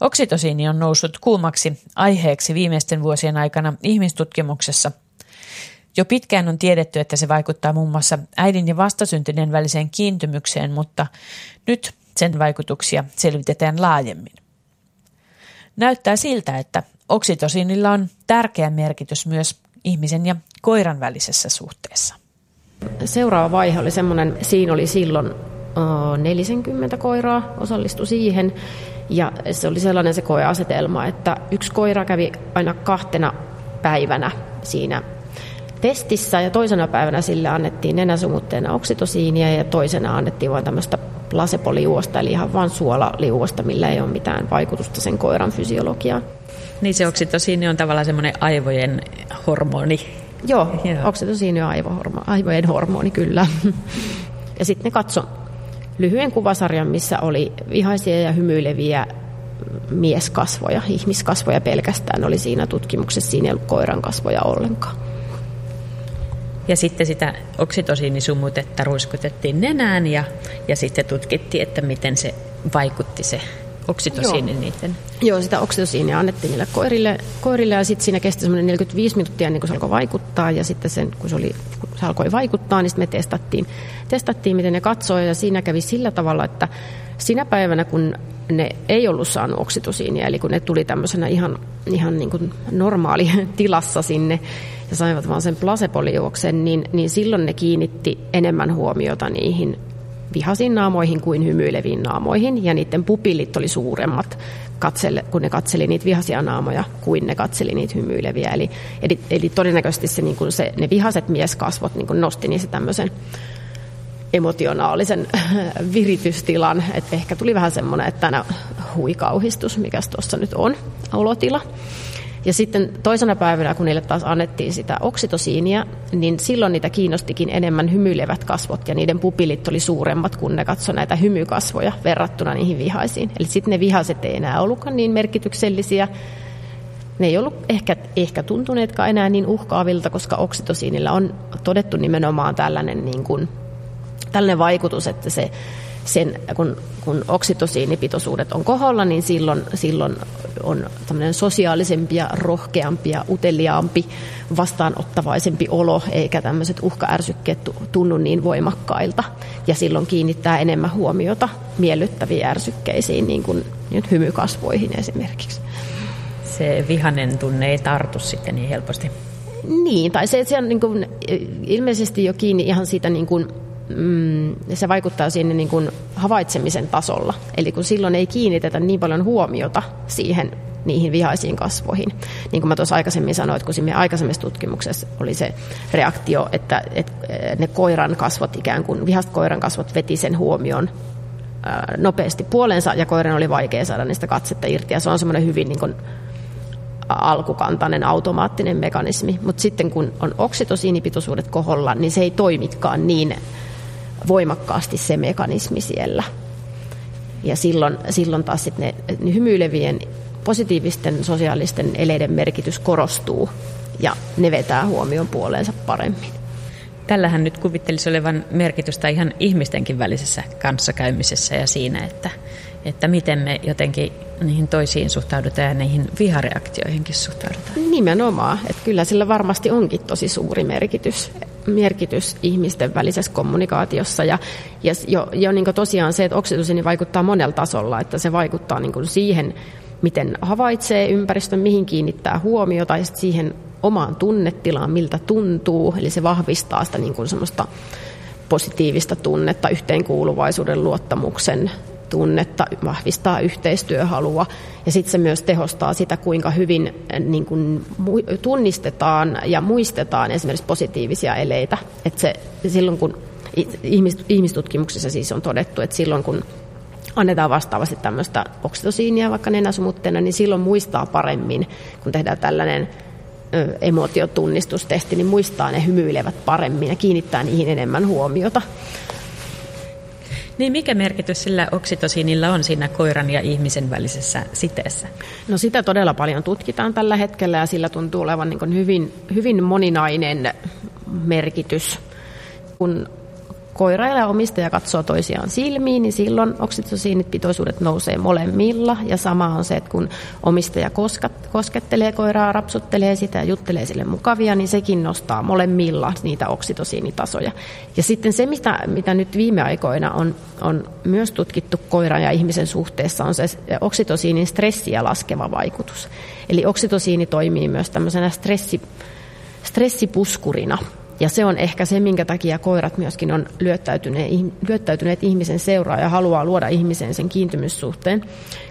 Oksitosiini on noussut kuumaksi aiheeksi viimeisten vuosien aikana ihmistutkimuksessa. Jo pitkään on tiedetty, että se vaikuttaa muun muassa äidin ja vastasyntyneen väliseen kiintymykseen, mutta nyt sen vaikutuksia selvitetään laajemmin. Näyttää siltä, että oksitosiinilla on tärkeä merkitys myös ihmisen ja koiran välisessä suhteessa. Seuraava vaihe oli semmoinen, siinä oli silloin 40 koiraa osallistu siihen. Ja se oli sellainen se koeasetelma, että yksi koira kävi aina kahtena päivänä siinä testissä ja toisena päivänä sille annettiin nenäsumutteena oksitosiinia ja toisena annettiin vain tämmöistä placepoliuosta, eli ihan vain suolaliuosta, millä ei ole mitään vaikutusta sen koiran fysiologiaan. Niin se oksitosiini on tavallaan semmoinen aivojen hormoni, Joo, Joo. oksitosiini on aivohormo, aivojen hormoni, kyllä. ja sitten ne katso lyhyen kuvasarjan, missä oli vihaisia ja hymyileviä mieskasvoja, ihmiskasvoja pelkästään oli siinä tutkimuksessa, siinä ei ollut koiran kasvoja ollenkaan. Ja sitten sitä oksitosiinisumutetta ruiskutettiin nenään ja, ja sitten tutkittiin, että miten se vaikutti se oksitosiini Joo. niiden? Joo, sitä oksitosiinia annettiin niille koirille, koirille ja sitten siinä kesti semmoinen 45 minuuttia niin kun se alkoi vaikuttaa ja sitten sen, kun se, oli, kun se alkoi vaikuttaa, niin me testattiin, testattiin, miten ne katsoi ja siinä kävi sillä tavalla, että sinä päivänä, kun ne ei ollut saanut oksitosiinia, eli kun ne tuli tämmöisenä ihan, ihan niin kuin normaali tilassa sinne ja saivat vaan sen placeboliuoksen, niin, niin silloin ne kiinnitti enemmän huomiota niihin vihasiin naamoihin kuin hymyileviin naamoihin, ja niiden pupillit oli suuremmat, katselle, kun ne katseli niitä vihaisia naamoja, kuin ne katseli niitä hymyileviä. Eli, eli, eli todennäköisesti se, niin kuin se, ne vihaset mieskasvot niin kuin nosti niissä tämmöisen emotionaalisen viritystilan, että ehkä tuli vähän semmoinen, että tänä huikauhistus, mikä tuossa nyt on, olotila. Ja sitten toisena päivänä, kun niille taas annettiin sitä oksitosiinia, niin silloin niitä kiinnostikin enemmän hymyilevät kasvot ja niiden pupilit oli suuremmat, kun ne katsoi näitä hymykasvoja verrattuna niihin vihaisiin. Eli sitten ne vihaset ei enää ollutkaan niin merkityksellisiä. Ne ei ollut ehkä, ehkä tuntuneetkaan enää niin uhkaavilta, koska oksitosiinilla on todettu nimenomaan tällainen, niin kuin, tällainen vaikutus, että se sen, kun, kun oksitosiinipitoisuudet on koholla, niin silloin, silloin on tämmöinen sosiaalisempi ja rohkeampi ja uteliaampi, vastaanottavaisempi olo, eikä tämmöiset uhkaärsykkeet tunnu niin voimakkailta. Ja silloin kiinnittää enemmän huomiota miellyttäviin ärsykkeisiin, niin kuin nyt hymykasvoihin esimerkiksi. Se vihanen tunne ei tartu sitten niin helposti. Niin, tai se, se on niin kuin, ilmeisesti jo kiinni ihan siitä niin kuin, mm, se vaikuttaa siinä niin kuin havaitsemisen tasolla. Eli kun silloin ei kiinnitetä niin paljon huomiota siihen niihin vihaisiin kasvoihin. Niin kuin mä tuossa aikaisemmin sanoin, että kun siinä aikaisemmassa tutkimuksessa oli se reaktio, että, että ne koiran kasvot ikään kuin, vihast koiran kasvot veti sen huomion nopeasti puolensa ja koiran oli vaikea saada niistä katsetta irti ja se on semmoinen hyvin niin kuin, alkukantainen automaattinen mekanismi. Mutta sitten kun on oksitosiinipitoisuudet koholla, niin se ei toimikaan niin voimakkaasti se mekanismi siellä. Ja silloin, silloin taas sit ne, ne hymyilevien positiivisten sosiaalisten eleiden merkitys korostuu ja ne vetää huomioon puoleensa paremmin. Tällähän nyt kuvittelisi olevan merkitystä ihan ihmistenkin välisessä kanssakäymisessä ja siinä, että, että miten me jotenkin niihin toisiin suhtaudutaan ja niihin vihareaktioihinkin suhtaudutaan. Nimenomaan, että kyllä sillä varmasti onkin tosi suuri merkitys merkitys ihmisten välisessä kommunikaatiossa. Ja, ja jo, jo niin tosiaan se, että oksitosiini vaikuttaa monella tasolla, että se vaikuttaa niin siihen, miten havaitsee ympäristön, mihin kiinnittää huomiota ja siihen omaan tunnetilaan, miltä tuntuu. Eli se vahvistaa sitä niin semmoista positiivista tunnetta, yhteenkuuluvaisuuden luottamuksen tunnetta, vahvistaa yhteistyöhalua ja sitten se myös tehostaa sitä, kuinka hyvin eh, niin kuin, tunnistetaan ja muistetaan esimerkiksi positiivisia eleitä. Et se, silloin kun ihmistutkimuksissa siis on todettu, että silloin kun annetaan vastaavasti tämmöistä oksitosiinia vaikka nenäsumutteena, niin silloin muistaa paremmin, kun tehdään tällainen emotiotunnistustesti, niin muistaa ne hymyilevät paremmin ja kiinnittää niihin enemmän huomiota. Niin mikä merkitys sillä oksitosiinilla on siinä koiran ja ihmisen välisessä siteessä? No sitä todella paljon tutkitaan tällä hetkellä ja sillä tuntuu olevan niin hyvin, hyvin moninainen merkitys. Kun koira ja omistaja katsoo toisiaan silmiin, niin silloin oksitosiinit pitoisuudet nousee molemmilla. Ja sama on se, että kun omistaja koskettelee koiraa, rapsuttelee sitä ja juttelee sille mukavia, niin sekin nostaa molemmilla niitä oksitosiinitasoja. Ja sitten se, mitä, mitä nyt viime aikoina on, on myös tutkittu koiran ja ihmisen suhteessa, on se oksitosiinin stressiä laskeva vaikutus. Eli oksitosiini toimii myös tämmöisenä stressi, stressipuskurina ja se on ehkä se, minkä takia koirat myöskin on lyöttäytyneet, lyöttäytyneet ihmisen seuraa ja haluaa luoda ihmiseen sen kiintymyssuhteen,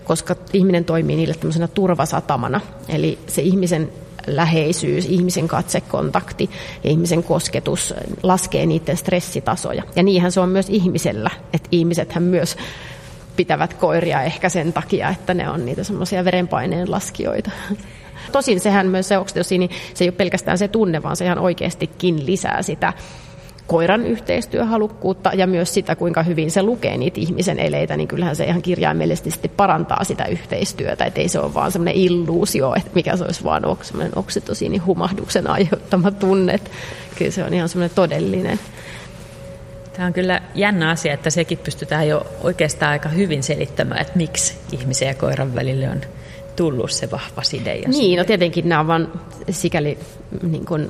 koska ihminen toimii niille tämmöisenä turvasatamana. Eli se ihmisen läheisyys, ihmisen katsekontakti ja ihmisen kosketus laskee niiden stressitasoja. Ja niinhän se on myös ihmisellä, että ihmisethän myös pitävät koiria ehkä sen takia, että ne on niitä semmoisia verenpaineen laskijoita. Tosin sehän myös se oksitosiini, se ei ole pelkästään se tunne, vaan se ihan oikeastikin lisää sitä koiran yhteistyöhalukkuutta ja myös sitä, kuinka hyvin se lukee niitä ihmisen eleitä, niin kyllähän se ihan kirjaimellisesti parantaa sitä yhteistyötä, että ei se ole vaan semmoinen illuusio, että mikä se olisi vaan semmoinen oksitosiini humahduksen aiheuttama tunne, kyllä se on ihan semmoinen todellinen. Tämä on kyllä jännä asia, että sekin pystytään jo oikeastaan aika hyvin selittämään, että miksi ihmisen ja koiran välille on tullut se vahva side. Ja niin, no tietenkin nämä on vain sikäli niin kuin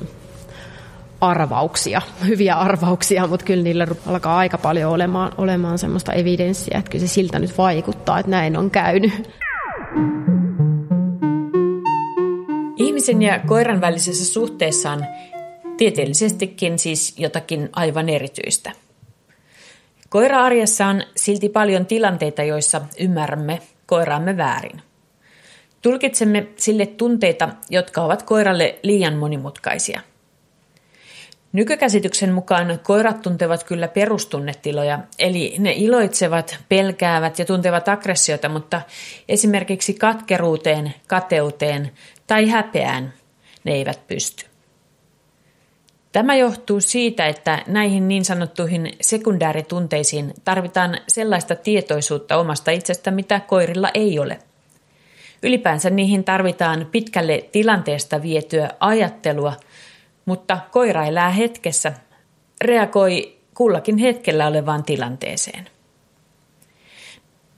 arvauksia, hyviä arvauksia, mutta kyllä niillä alkaa aika paljon olemaan, olemaan semmoista evidenssiä, että kyllä se siltä nyt vaikuttaa, että näin on käynyt. Ihmisen ja koiran välisessä suhteessa on tieteellisestikin siis jotakin aivan erityistä. Koira-arjessa on silti paljon tilanteita, joissa ymmärrämme koiraamme väärin. Tulkitsemme sille tunteita, jotka ovat koiralle liian monimutkaisia. Nykykäsityksen mukaan koirat tuntevat kyllä perustunnetiloja, eli ne iloitsevat, pelkäävät ja tuntevat aggressiota, mutta esimerkiksi katkeruuteen, kateuteen tai häpeään ne eivät pysty. Tämä johtuu siitä, että näihin niin sanottuihin sekundääritunteisiin tarvitaan sellaista tietoisuutta omasta itsestä, mitä koirilla ei ole. Ylipäänsä niihin tarvitaan pitkälle tilanteesta vietyä ajattelua, mutta koira elää hetkessä, reagoi kullakin hetkellä olevaan tilanteeseen.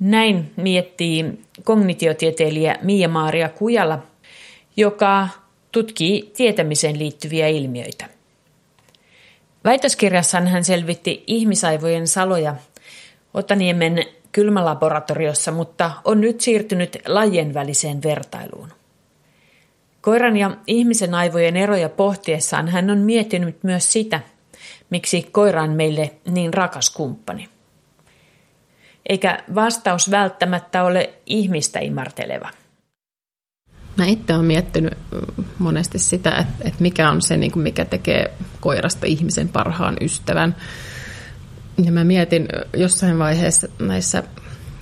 Näin miettii kognitiotieteilijä Mia-Maaria Kujala, joka tutkii tietämiseen liittyviä ilmiöitä. Väitöskirjassaan hän selvitti ihmisaivojen saloja Otaniemen kylmälaboratoriossa, mutta on nyt siirtynyt lajien väliseen vertailuun. Koiran ja ihmisen aivojen eroja pohtiessaan hän on miettinyt myös sitä, miksi koira on meille niin rakas kumppani. Eikä vastaus välttämättä ole ihmistä imarteleva. Mä itse olen miettinyt monesti sitä, että, mikä on se, niin mikä tekee koirasta ihmisen parhaan ystävän. Ja mä mietin jossain vaiheessa näissä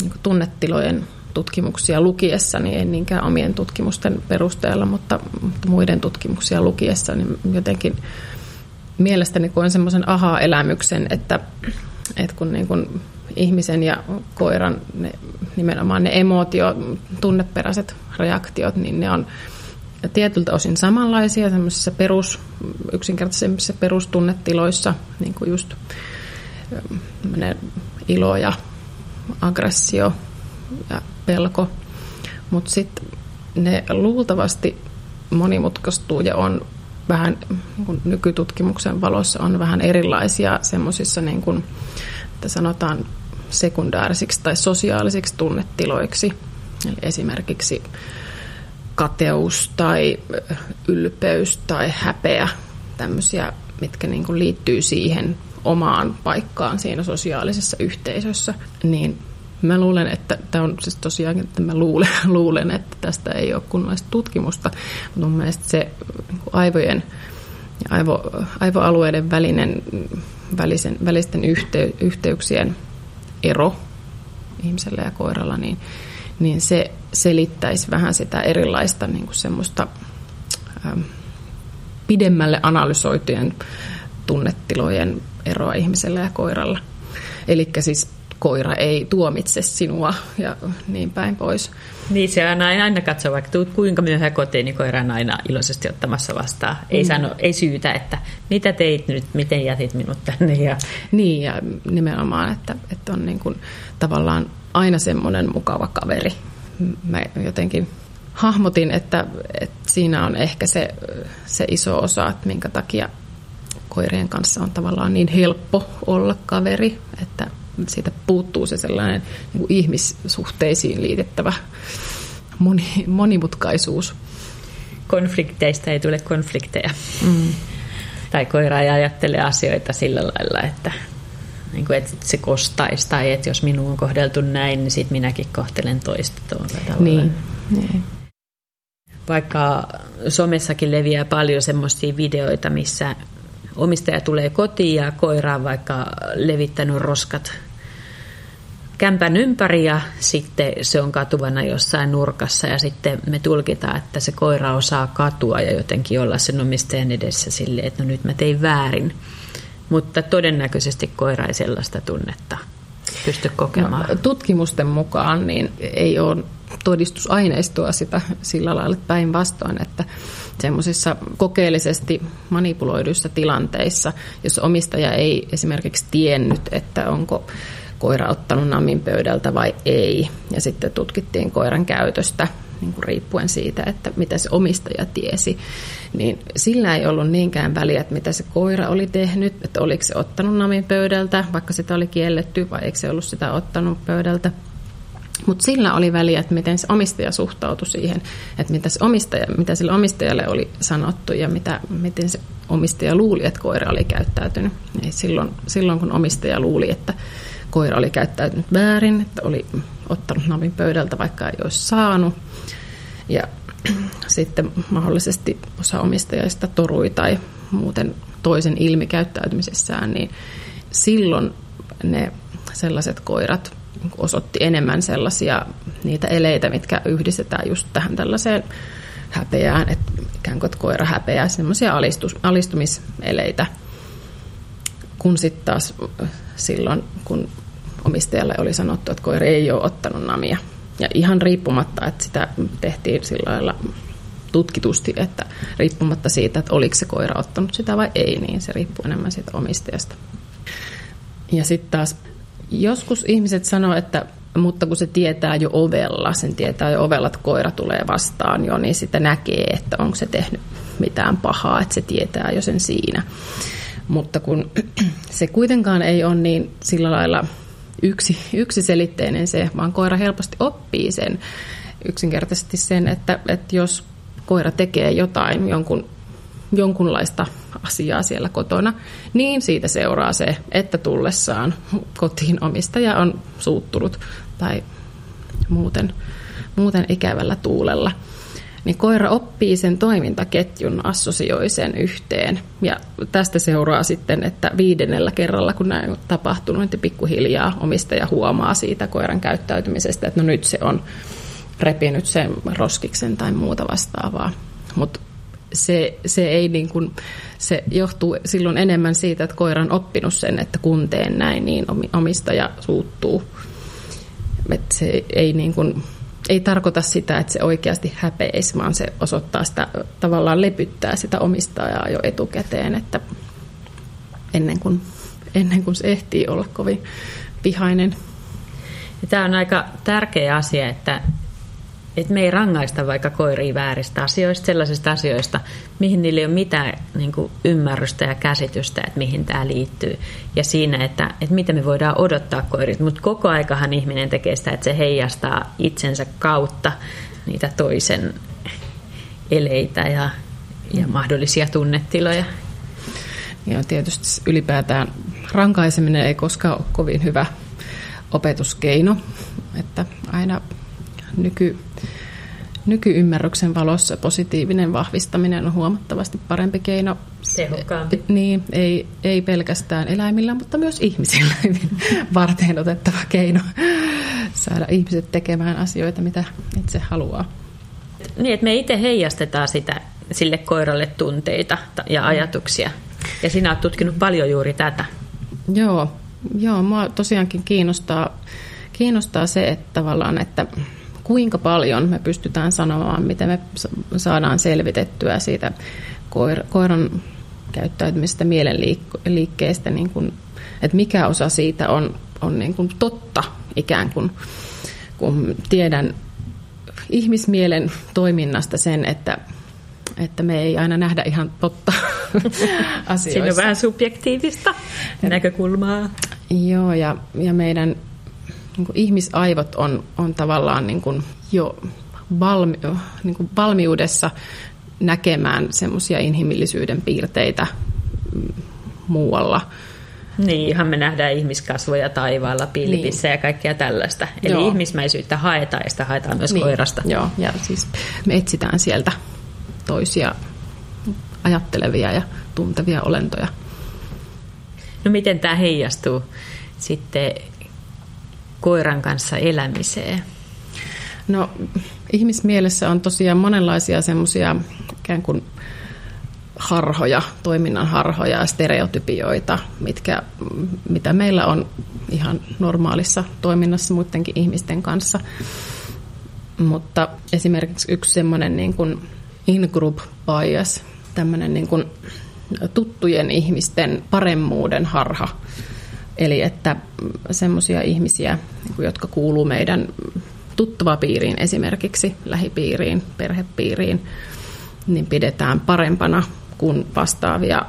niin tunnetilojen tutkimuksia lukiessa, niin en niinkään omien tutkimusten perusteella, mutta, mutta muiden tutkimuksia lukiessa, niin jotenkin mielestäni koen semmoisen aha-elämyksen, että, että kun niin kuin ihmisen ja koiran ne, nimenomaan ne emootio, tunneperäiset reaktiot, niin ne on tietyltä osin samanlaisia semmoisissa perus, yksinkertaisemmissa perustunnetiloissa, niin kuin just ilo ja aggressio ja pelko, mutta sitten ne luultavasti monimutkaistuu ja on vähän niin nykytutkimuksen valossa on vähän erilaisia semmoisissa niin kuin, että sanotaan sekundaarisiksi tai sosiaalisiksi tunnetiloiksi. Eli esimerkiksi kateus tai ylpeys tai häpeä, tämmöisiä, mitkä niin kuin liittyy siihen omaan paikkaan siinä sosiaalisessa yhteisössä, niin Mä luulen, että tämä on siis tosiaan, että mä luulen, luulen, että tästä ei ole kunnollista tutkimusta, mutta mun mielestä se niin aivojen ja aivo, aivoalueiden välinen, välisen, välisten yhtey, yhteyksien ero ihmisellä ja koiralla, niin, niin se selittäisi vähän sitä erilaista niin kuin semmoista ähm, pidemmälle analysoitujen tunnetilojen eroa ihmisellä ja koiralla. Eli siis koira ei tuomitse sinua ja niin päin pois. Niin se on aina, aina katsoa, vaikka tuut kuinka myöhään kotiin, niin koira on aina iloisesti ottamassa vastaan. Ei, mm. sano, ei syytä, että mitä teit nyt, miten jätit minut tänne. Ja... Niin ja nimenomaan, että, että on niin kuin tavallaan aina semmoinen mukava kaveri. Mä jotenkin hahmotin, että, että siinä on ehkä se, se iso osa, että minkä takia koirien kanssa on tavallaan niin helppo olla kaveri, että siitä puuttuu se sellainen niin kuin ihmissuhteisiin liitettävä moni, monimutkaisuus. Konflikteista ei tule konflikteja. Mm. Tai koira ei ajattele asioita sillä lailla, että, niin kuin, että se kostaisi tai että jos minun on kohdeltu näin, niin sitten minäkin kohtelen toista tuolla tavalla. Niin. niin. Vaikka somessakin leviää paljon semmoisia videoita, missä omistaja tulee kotiin ja koira on vaikka levittänyt roskat kämpän ympäri ja sitten se on katuvana jossain nurkassa ja sitten me tulkitaan, että se koira osaa katua ja jotenkin olla sen omistajan edessä sille, että no nyt mä tein väärin. Mutta todennäköisesti koira ei sellaista tunnetta pysty kokemaan. No, tutkimusten mukaan niin ei ole todistusaineistoa sitä sillä lailla päinvastoin, että semmoisissa kokeellisesti manipuloiduissa tilanteissa, jos omistaja ei esimerkiksi tiennyt, että onko koira ottanut namin pöydältä vai ei. Ja sitten tutkittiin koiran käytöstä niin kuin riippuen siitä, että mitä se omistaja tiesi, niin sillä ei ollut niinkään väliä, että mitä se koira oli tehnyt, että oliko se ottanut namin pöydältä, vaikka sitä oli kielletty, vai eikö se ollut sitä ottanut pöydältä. Mutta sillä oli väliä, että miten se omistaja suhtautui siihen, että mitä, se omistaja, mitä sille omistajalle oli sanottu ja mitä, miten se omistaja luuli, että koira oli käyttäytynyt. Ei silloin, silloin, kun omistaja luuli, että koira oli käyttäytynyt väärin, että oli ottanut namin pöydältä, vaikka ei olisi saanut. Ja sitten mahdollisesti osa omistajista torui tai muuten toisen ilmikäyttäytymisessään, niin silloin ne sellaiset koirat osoitti enemmän sellaisia niitä eleitä, mitkä yhdistetään just tähän tällaiseen häpeään, että ikään kuin koira häpeää, semmoisia alistus, alistumiseleitä, kun sitten taas silloin, kun omistajalle oli sanottu, että koira ei ole ottanut namia. Ja ihan riippumatta, että sitä tehtiin sillä lailla tutkitusti, että riippumatta siitä, että oliko se koira ottanut sitä vai ei, niin se riippuu enemmän siitä omistajasta. Ja sitten taas joskus ihmiset sanoo, että mutta kun se tietää jo ovella, sen tietää jo ovella, että koira tulee vastaan jo, niin sitten näkee, että onko se tehnyt mitään pahaa, että se tietää jo sen siinä. Mutta kun se kuitenkaan ei ole niin sillä lailla yksi, yksiselitteinen se, vaan koira helposti oppii sen yksinkertaisesti sen, että, että jos koira tekee jotain, jonkun, jonkunlaista asiaa siellä kotona, niin siitä seuraa se, että tullessaan kotiin omistaja on suuttunut tai muuten, muuten ikävällä tuulella. Niin koira oppii sen toimintaketjun, assosioi sen yhteen. Ja tästä seuraa sitten, että viidennellä kerralla, kun näin on tapahtunut, niin pikkuhiljaa omistaja huomaa siitä koiran käyttäytymisestä, että no nyt se on repinyt sen roskiksen tai muuta vastaavaa. Mutta se, se, ei niin kuin, se johtuu silloin enemmän siitä, että koira on oppinut sen, että kun teen näin, niin omistaja suuttuu. Et se ei, niin kuin, ei tarkoita sitä, että se oikeasti häpeisi, vaan se osoittaa sitä, tavallaan lepyttää sitä omistajaa jo etukäteen, että ennen kuin, ennen kuin se ehtii olla kovin vihainen. Tämä on aika tärkeä asia, että, että me ei rangaista vaikka koiria vääristä asioista, sellaisista asioista, mihin niillä ei ole mitään niin kuin ymmärrystä ja käsitystä, että mihin tämä liittyy. Ja siinä, että, että mitä me voidaan odottaa koirit. Mutta koko aikahan ihminen tekee sitä, että se heijastaa itsensä kautta niitä toisen eleitä ja, ja mahdollisia tunnetiloja. Ja tietysti ylipäätään rankaiseminen ei koskaan ole kovin hyvä opetuskeino, että aina nyky, nykyymmärryksen valossa positiivinen vahvistaminen on huomattavasti parempi keino. Tehokkaampi. Niin, ei, ei pelkästään eläimillä, mutta myös ihmisillä hyvin varten otettava keino saada ihmiset tekemään asioita, mitä itse haluaa. Niin, että me itse heijastetaan sitä sille koiralle tunteita ja mm. ajatuksia. Ja sinä olet tutkinut paljon juuri tätä. Joo, joo mua tosiaankin kiinnostaa, kiinnostaa se, että tavallaan, että kuinka paljon me pystytään sanomaan, miten me saadaan selvitettyä siitä koiran käyttäytymisestä, mielenliikkeestä, niin kuin, että mikä osa siitä on, on niin kuin totta ikään kuin, kun tiedän ihmismielen toiminnasta sen, että, että me ei aina nähdä ihan totta asioissa. Siinä on vähän subjektiivista näkökulmaa. Joo, ja, ja meidän niin kuin ihmisaivot on, on tavallaan niin kuin jo valmi, niin kuin valmiudessa näkemään semmoisia inhimillisyyden piirteitä muualla. Niin, ihan me nähdään ihmiskasvoja taivaalla, pilvissä niin. ja kaikkea tällaista. Eli Joo. ihmismäisyyttä haetaan ja sitä haetaan myös niin. koirasta. Joo, ja siis me etsitään sieltä toisia ajattelevia ja tuntevia olentoja. No miten tämä heijastuu sitten koiran kanssa elämiseen? No ihmismielessä on tosiaan monenlaisia semmoisia ikään kuin harhoja, toiminnan harhoja ja stereotypioita, mitkä, mitä meillä on ihan normaalissa toiminnassa muidenkin ihmisten kanssa. Mutta esimerkiksi yksi semmoinen niin kuin in-group bias, tämmöinen niin kuin tuttujen ihmisten paremmuuden harha, Eli että semmoisia ihmisiä, jotka kuuluu meidän tuttavapiiriin esimerkiksi, lähipiiriin, perhepiiriin, niin pidetään parempana kuin vastaavia,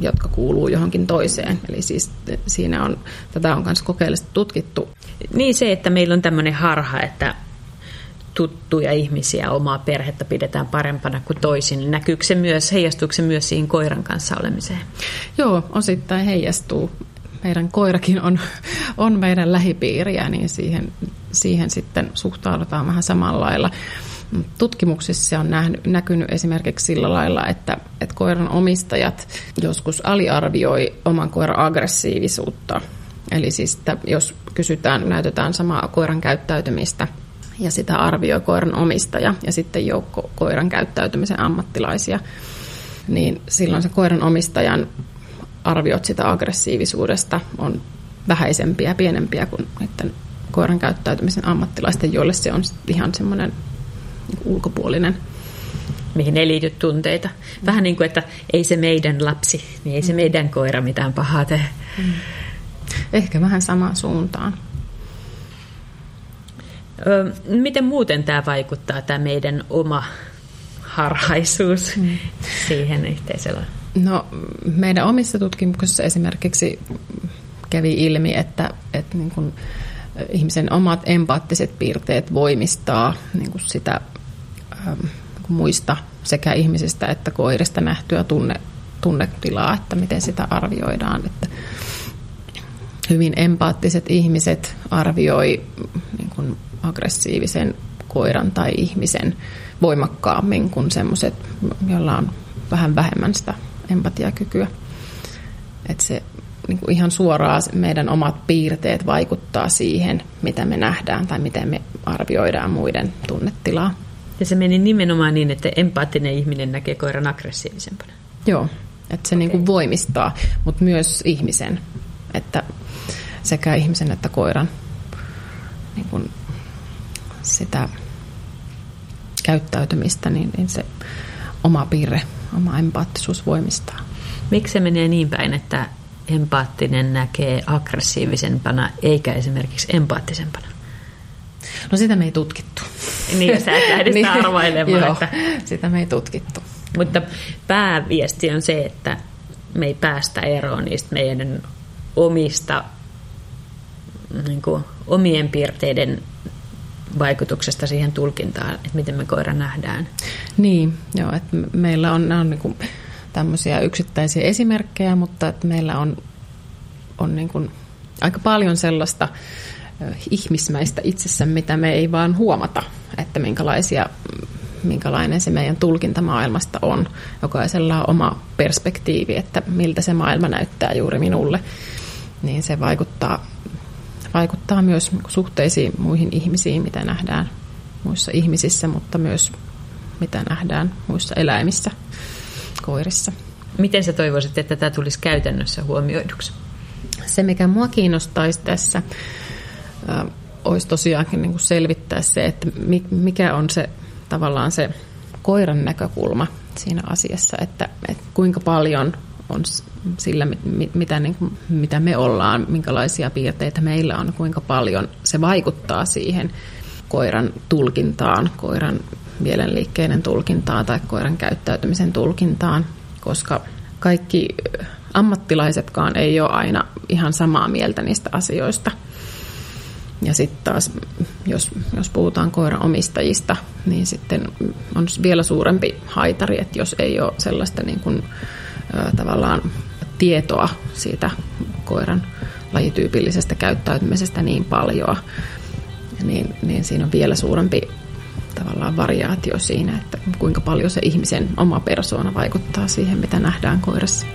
jotka kuuluu johonkin toiseen. Eli siis siinä on, tätä on myös kokeellisesti tutkittu. Niin se, että meillä on tämmöinen harha, että tuttuja ihmisiä, omaa perhettä pidetään parempana kuin toisin. Niin näkyykö se myös, heijastuuko se myös siihen koiran kanssa olemiseen? Joo, osittain heijastuu. Meidän koirakin on, on meidän lähipiiriä, niin siihen, siihen sitten suhtaudutaan vähän samalla lailla. Tutkimuksissa se on nähnyt, näkynyt esimerkiksi sillä lailla, että, että koiran omistajat joskus aliarvioi oman koiran aggressiivisuutta. Eli siis, että jos kysytään, näytetään samaa koiran käyttäytymistä – ja sitä arvioi koiran omistaja ja sitten joukko koiran käyttäytymisen ammattilaisia, niin silloin se koiran omistajan arviot sitä aggressiivisuudesta on vähäisempiä ja pienempiä kuin niiden koiran käyttäytymisen ammattilaisten, joille se on ihan semmoinen ulkopuolinen mihin ei liity tunteita. Vähän niin kuin, että ei se meidän lapsi, niin ei se meidän koira mitään pahaa tee. Mm. Ehkä vähän samaan suuntaan. Miten muuten tämä vaikuttaa, tämä meidän oma harhaisuus mm. siihen yhteisöllä? No, meidän omissa tutkimuksissa esimerkiksi kävi ilmi, että, että niin kuin ihmisen omat empaattiset piirteet voimistaa niin kuin sitä ähm, muista sekä ihmisistä että koirista nähtyä tunne, tunnetilaa, että miten sitä arvioidaan. Että hyvin empaattiset ihmiset arvioi niin kuin aggressiivisen koiran tai ihmisen voimakkaammin kuin semmoiset, joilla on vähän vähemmän sitä empatiakykyä. Että se niin kuin ihan suoraan meidän omat piirteet vaikuttaa siihen, mitä me nähdään tai miten me arvioidaan muiden tunnetilaa. Ja se meni nimenomaan niin, että empaattinen ihminen näkee koiran aggressiivisempana. Joo, että se okay. niin kuin voimistaa, mutta myös ihmisen, että sekä ihmisen että koiran niin kuin sitä käyttäytymistä, niin, niin se oma piirre, oma empaattisuus voimistaa. Miksi se menee niin päin, että empaattinen näkee aggressiivisempana eikä esimerkiksi empaattisempana? No sitä me ei tutkittu. Niin, sä et lähde sitä niin, arvailemaan. Joo, että... sitä me ei tutkittu. Mutta pääviesti on se, että me ei päästä eroon niistä meidän omista niin kuin, omien piirteiden vaikutuksesta siihen tulkintaan, että miten me koira nähdään. Niin, joo, että meillä on, on niin kuin tämmöisiä yksittäisiä esimerkkejä, mutta että meillä on, on niin kuin aika paljon sellaista ihmismäistä itsessä, mitä me ei vaan huomata, että minkälaisia, minkälainen se meidän tulkinta maailmasta on. Jokaisella on oma perspektiivi, että miltä se maailma näyttää juuri minulle. Niin se vaikuttaa vaikuttaa myös suhteisiin muihin ihmisiin, mitä nähdään muissa ihmisissä, mutta myös mitä nähdään muissa eläimissä, koirissa. Miten sä toivoisit, että tämä tulisi käytännössä huomioiduksi? Se, mikä mua kiinnostaisi tässä, olisi tosiaankin niin kuin selvittää se, että mikä on se tavallaan se koiran näkökulma siinä asiassa, että, että kuinka paljon on sillä, mitä, niin kuin, mitä me ollaan, minkälaisia piirteitä meillä on, kuinka paljon se vaikuttaa siihen koiran tulkintaan, koiran mielenliikkeiden tulkintaan tai koiran käyttäytymisen tulkintaan, koska kaikki ammattilaisetkaan ei ole aina ihan samaa mieltä niistä asioista. Ja sitten taas, jos, jos puhutaan koiran omistajista, niin sitten on vielä suurempi haitari, että jos ei ole sellaista niin kuin, tavallaan tietoa siitä koiran lajityypillisestä käyttäytymisestä niin paljon, niin, niin siinä on vielä suurempi tavallaan variaatio siinä, että kuinka paljon se ihmisen oma persoona vaikuttaa siihen, mitä nähdään koirassa.